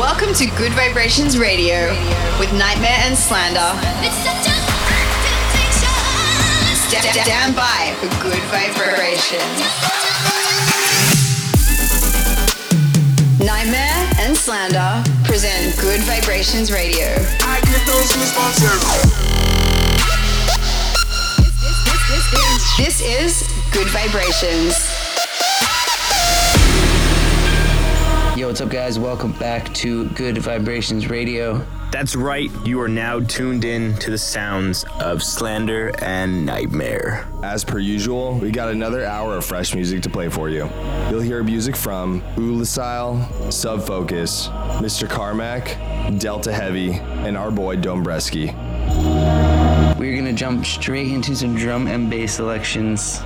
Welcome to Gud Vibrations Radio with NGHTMRE and Slander. Stand by for good vibrations. NGHTMRE and Slander present Gud Vibrations Radio. I get those goosebumps. This is Good Vibrations. Yo, what's up, guys? Welcome back to Gud Vibrations Radio. That's right, you are now tuned in to the sounds of Slander and NGHTMRE. As per usual, we got another hour of fresh music to play for you. You'll hear music from Ulasile, Sub Focus, Mr. Carmack, Delta Heavy, and our boy Dombresky. We're gonna jump straight into some drum and bass selections.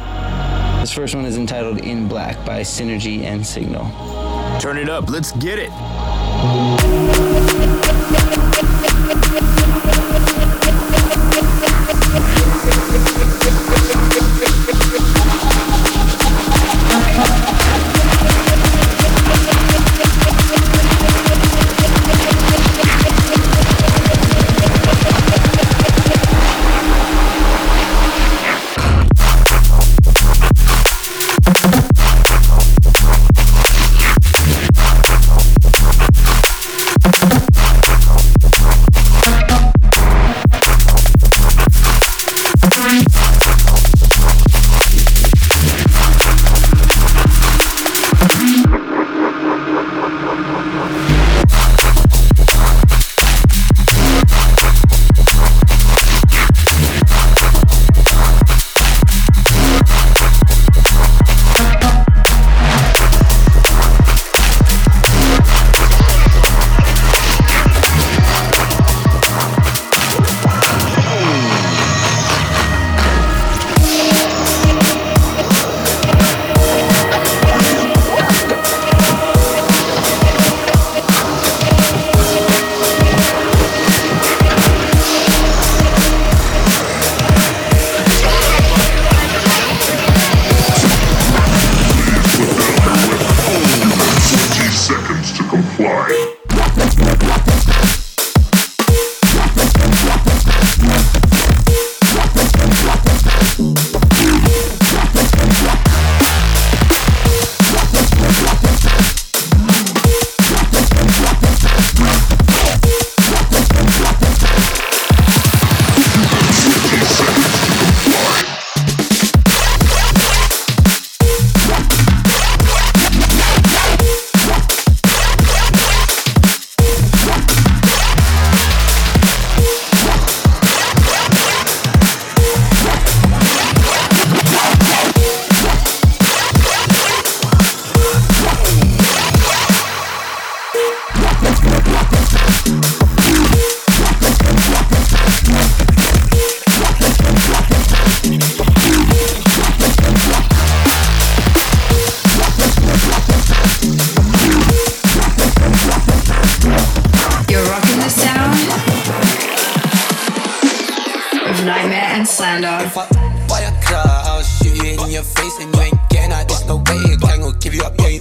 This first one is entitled In Black by Synergy and Signal. Turn it up, let's get it.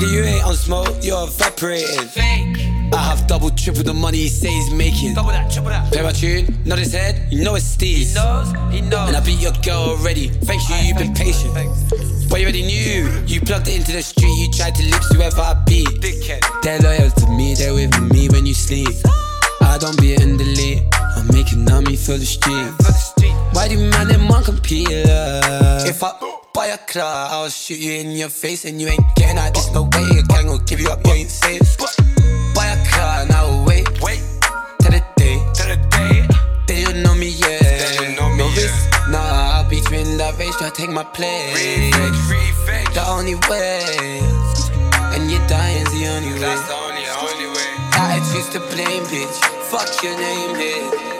Nigga, you ain't on smoke, you're evaporated. Fake. I have double, triple the money he say he's making. Double that, triple that. Play my tune, not his head, you know it's Steve. He knows, he knows. And I beat your girl already. Thanks you, you've been patient. But you already knew. You plugged it into the street, you tried to lips whoever I beat. They're loyal to me, they're with me when you sleep. I don't be in the lead. I'm making me for the street. Why do man them want compete? If I buy a car, I'll shoot you in your face and you ain't getting out. There's no way a gang will give you up, you ain't safe. Buy a car and I will wait, wait till the day, till the day. They don't know me yet. They don't know me no risk, nah. I'll be twin that race, try to take my place. Revenge, revenge. The only way, and you're dying's the only way. That's the only, only way. I choose to blame, bitch fuck your name here?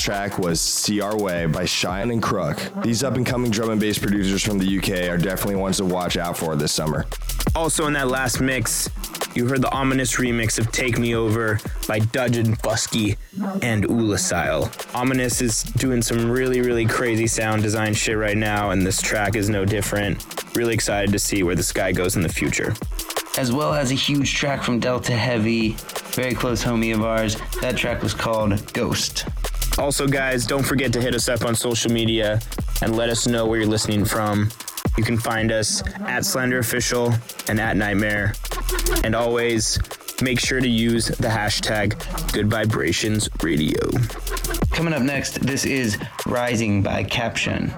last track was See Our Way by Shine and Crook. These up and coming drum and bass producers from the UK are definitely ones to watch out for this summer. Also, in that last mix, you heard the ominous remix of Take Me Over by Dodge & Fuski and Ulasile. Ominous is doing some really, really crazy sound design shit right now, and this track is no different. Really excited to see where this guy goes in the future. As well as a huge track from Delta Heavy, very close homie of ours. That track was called Ghost. Also, guys, don't forget to hit us up on social media and let us know where you're listening from. You can find us at Slander Official and at NGHTMRE. And always make sure to use the hashtag Gud Vibrations Radio. Coming up next, this is Rising by Caption.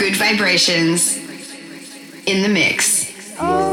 Good vibrations in the mix. Oh.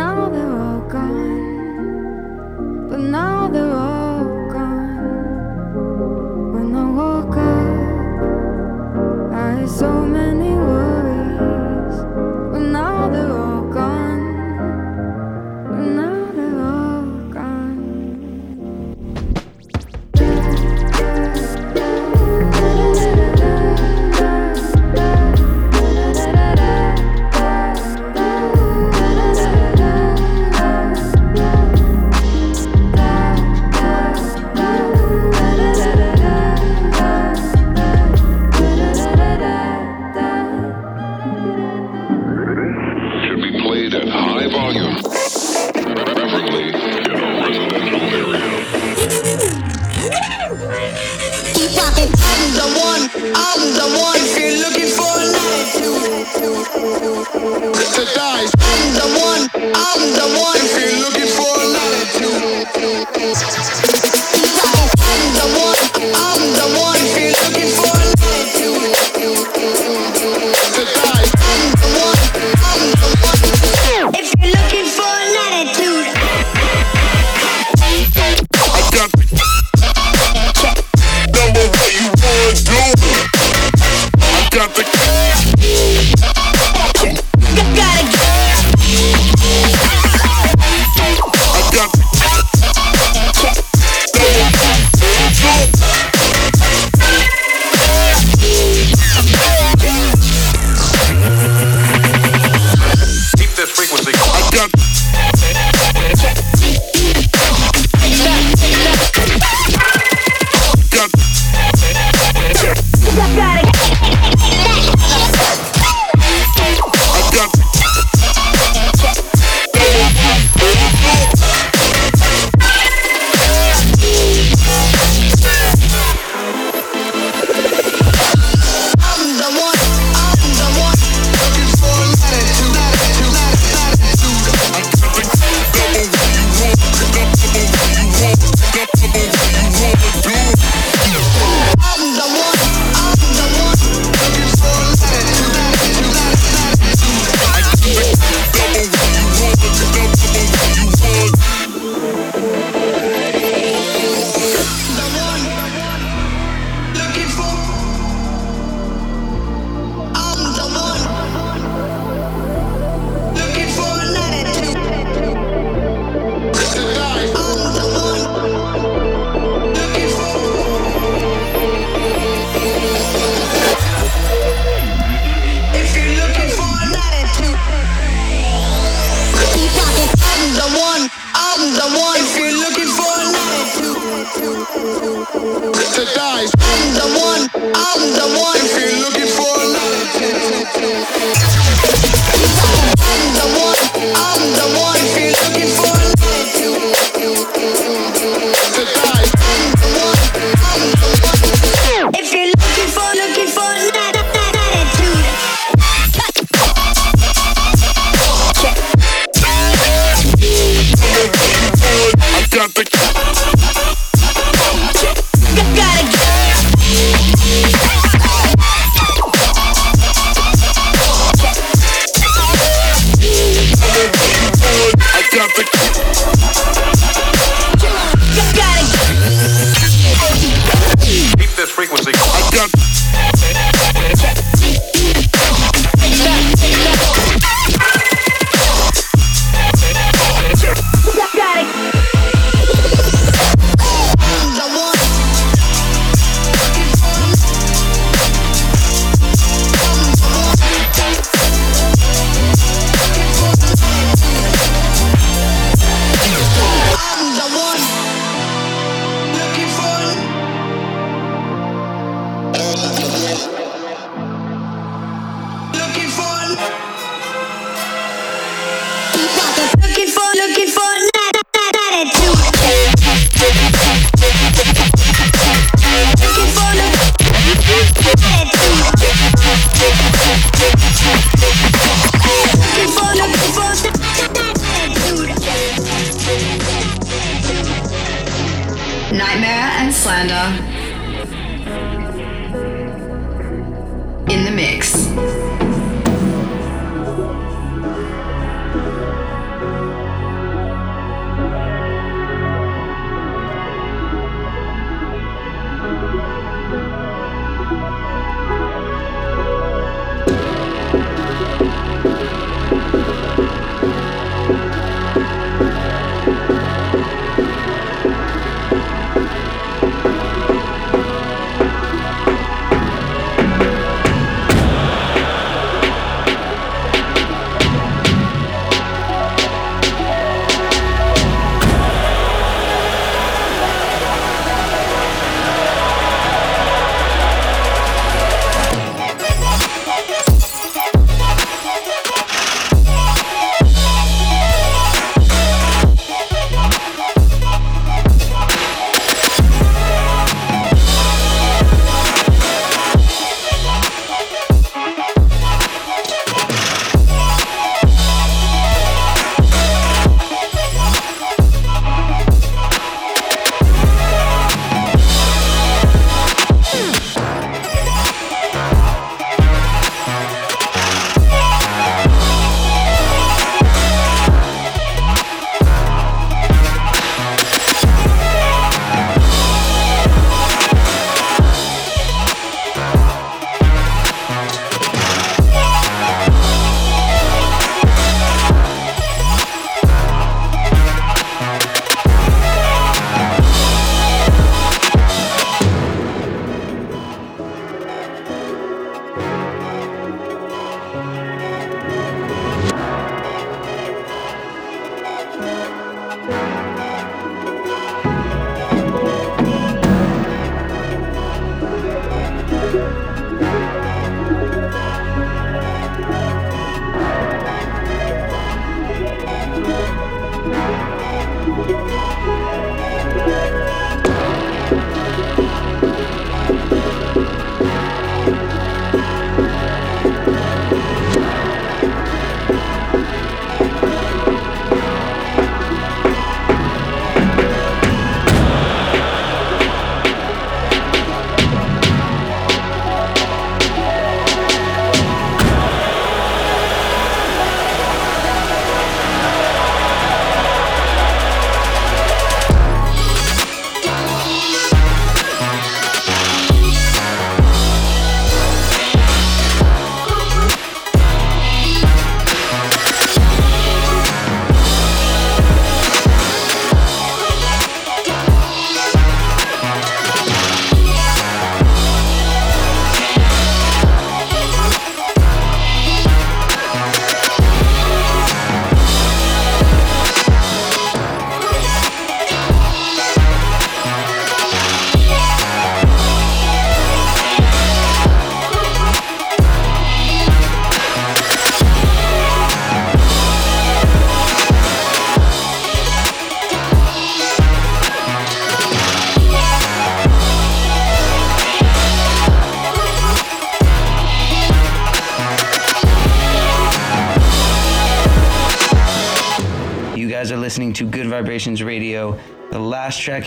Now they're all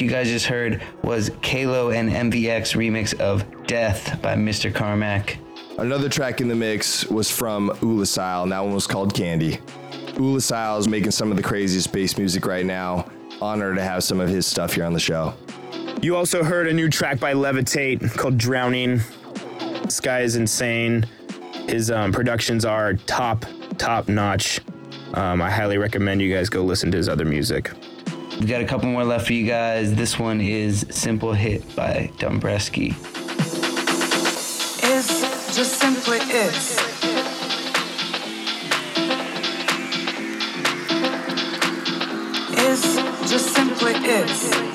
you guys just heard was Kalo and MVX remix of Death by Mr. Carmack. Another track in the mix was from Ulasile, and that one was called Candy. Ulasile is making some of the craziest bass music right now. Honor to have some of his stuff here on the show. You also heard a new track by Levitate called Drowning. This guy is insane. His um, productions are top, top notch. Um, I highly recommend you guys go listen to his other music. We've got a couple more left for you guys. This one is Simple Hit by Dombresky. Is just simply is. Is just simply is.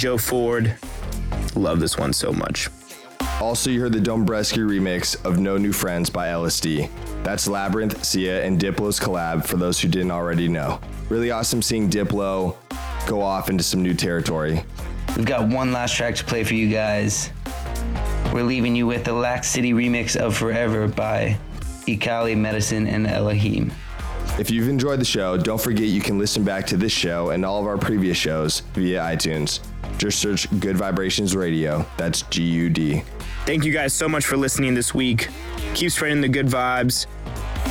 Joe Ford. Love this one so much. Also, you heard the Dombresky remix of No New Friends by LSD. That's Labrinth, Sia, and Diplo's collab for those who didn't already know. Really awesome seeing Diplo go off into some new territory. We've got one last track to play for you guys. We're leaving you with the Lax City remix of Forever by Ekali, Medasin, and Elohim. If you've enjoyed the show, don't forget you can listen back to this show and all of our previous shows via iTunes. Just search Gud Vibrations Radio. That's G U D. Thank you guys so much for listening this week. Keep spreading the good vibes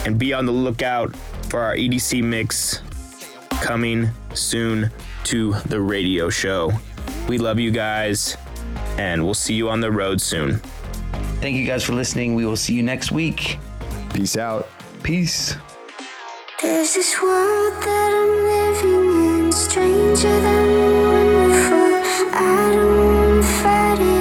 and be on the lookout for our EDC mix coming soon to the radio show. We love you guys and we'll see you on the road soon. Thank you guys for listening. We will see you next week. Peace out. Peace. There's this world that I'm living in, stranger than one before. I don't wanna fight it